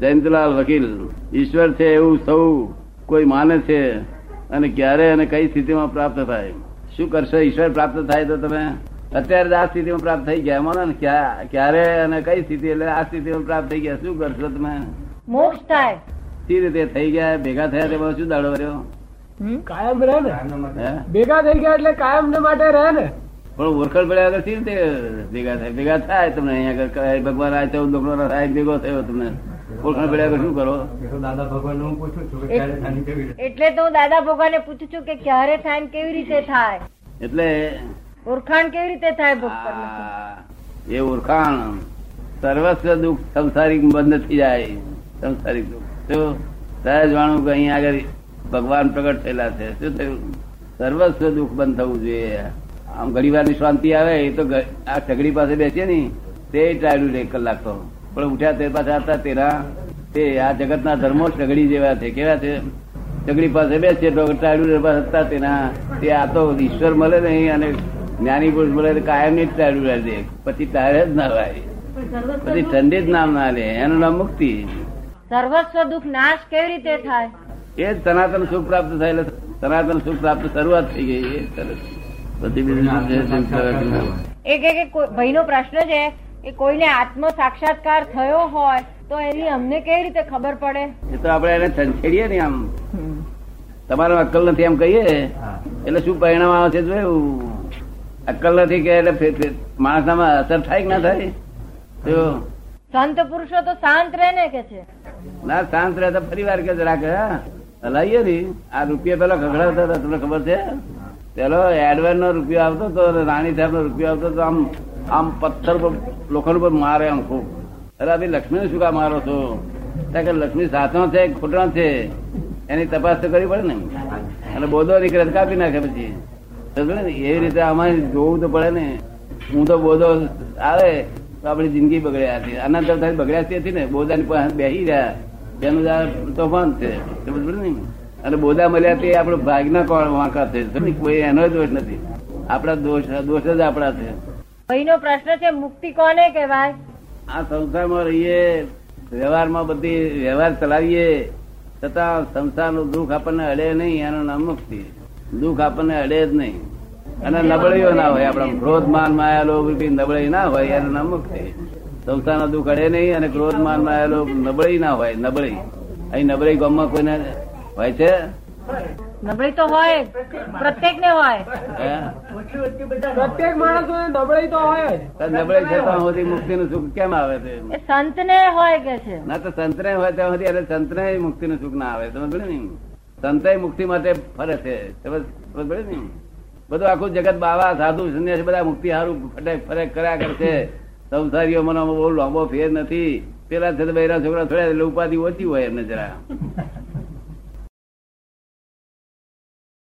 જયંતલાલ વકીલ ઈશ્વર છે એવું સૌ કોઈ માને છે અને ક્યારે અને કઈ સ્થિતિમાં પ્રાપ્ત થાય? શું કરશો? ઈશ્વર પ્રાપ્ત થાય તો તમે અત્યારે જ આ સ્થિતિમાં પ્રાપ્ત થઈ ગયા. માનો ને ક્યારે અને કઈ સ્થિતિ એટલે આ સ્થિતિમાં પ્રાપ્ત થઈ ગયા? શું કરશો તમે? મોક્ષ થાય. સી રીતે થઈ ગયા? ભેગા થયા તે શું દાડો રહ્યો કાયમ રહે ને. ભેગા થઈ ગયા એટલે કાયમ ને માટે રહે ને. પણ ઓળખણ પડ્યા આગળ સી રીતે ભેગા થાય? ભેગા થાય તમને અહીંયા ભગવાન આ ચૌદ લોકો સાહેબ ભેગો થયો તમને. ઓળખણ પડ્યા શું કરો? દાદા ભગવાન હું પૂછું છું કે ક્યારે કેવી રીતે? એટલે તો હું દાદા ભગવાને પૂછું છું કે ક્યારે થાય ને કેવી રીતે થાય? એટલે ઓળખાણ કેવી રીતે થાય ભગવાન એ ઓળખાણ સર્વસ્વ દુઃખ સંસારિક બંધ થઈ જાય. સંસારિક દુઃખ. તો સહેજ વાણું કે અહીંયા આગળ ભગવાન પ્રગટ થયેલા છે. શું થયું? સર્વસ્વ દુઃખ બંધ થવું જોઈએ. આમ ઘણી વાર શાંતિ આવે એ તો આ ઠગડી પાસે બેસીએ ને તે ટાળ્યું લે એક કલાક તો. પણ ઉઠ્યા તે પાછા હતા તેના તે આ જગતના ધર્મો સગડી જેવા છે. કેવા છે? સગડી પાસે બેસીએ તો હતા તેના તે આ તો ઈશ્વર મળે નહીં અને જ્ઞાની પુરુષ મળે કાયમની જ રહે પછી ટાળે જ ના ભાઈ પછી ઠંડી જ નામ ના લે એનું નામ મુક્તિ. સર્વસ્વ દુઃખ નાશ કેવી રીતે થાય? એ જ સનાતન સુખ પ્રાપ્ત થયેલ સનાતન સુખ પ્રાપ્ત શરૂઆત થઈ ગઈ. એ સરસ. બધી બીજી જે સંસાર એ કે કે કોઈ- ભાઈનો પ્રશ્ન છે. કે કોઈને આત્મ સાક્ષાત્કાર થયો હોય તો એની અમને કેવી રીતે ખબર પડે? એ તો આપણે એને છંછેડીએ ને આમ. તમારો અક્કલ નથી એમ કહીએ? એટલે શું પરિણામ આવે છે જોયું? અક્કલ નથી કે એટલે માણસનામાં અસર થાય કે ના થાય? જો. સંત પુરુષો તો શાંત રહે ને કે છે. ના શાંત રહે તો ફરી વાર કે જરાક હા. હલાઈએ ને. આ રૂપિયા પેલા ખગડાવતા હતા તમને ખબર છે? પેલો એડવાન્સ નો રૂપિયો આવતો તો રાણી સાહેબ નો રૂપિયો આવતો તો આમ આમ પથ્થર પર, લોખંડ પર મારે આમ ખૂબ. અરે લક્ષ્મી શું કા મારો છો? કે લક્ષ્મી સાચો છે ખોટો છે? એની તપાસ તો કરવી પડે ને અને બોધો નીકળે કાપી નાખે પછી. એવી રીતે અમારે જોવું તો પડે ને. હું તો બોધો આવે તો આપણી જિંદગી બગડ્યા હતી અનંત થાય બગડ્યા હતી ને? બોધાની પાસે બેસી રહ્યા. તેનું તોફાન છે. ને? અને બોધા મળ્યા તે આપણો ભાગના વાંકા છે? કોઈ એનો દોષ નથી. આપણા દોષ દોષ જ આપણા છે. ભાઈનો પ્રશ્ન છે મુક્તિ કોને કહેવાય? આ સંસારમાં રહીએ વ્યવહારમાં બધી વ્યવહાર ચલાવીએ છતાં સંસારનું દુઃખ આપણને અડે નહીં એનું નામ મુક્તિ. દુઃખ આપણને અડે જ નહીં. અને નબળીઓ ના હોય આપણા ક્રોધ માન માયા લોભ નબળી ના હોય એનું નામ મુક્તિ. સંસારનું દુઃખ અડે નહીં અને ક્રોધ માન માયા લોભ નબળી ના હોય નબળી અહીં નબળી ગામમાં કોઈને હોય છે? નબળી તો હોય પ્રત્યેક ને હોય પ્રત્યેક માણસ નબળી તો હોય. નબળી છે ત્યાં સુધી મુક્તિનું સુખ કેમ આવે છે એ સંતને હોય કે છે? ના તો સંતને હોય ત્યાં સુધી સંત ને મુક્તિ નું સુખ ના આવે. તમે પડે ને? સંત મુક્તિ માટે ફરે છે. સમજ ને? બધું આખું જગત બાવા સાધુ સંન્યાસી બધા મુક્તિ હારું ફટે ફરેક કર્યા કરશે સંસારીઓ મને બહુ લાંબો ફેર નથી. પેલા છે બૈરા છોકરા થોડા એટલે ઉપાધિ ઓછી હોય એમને જરા.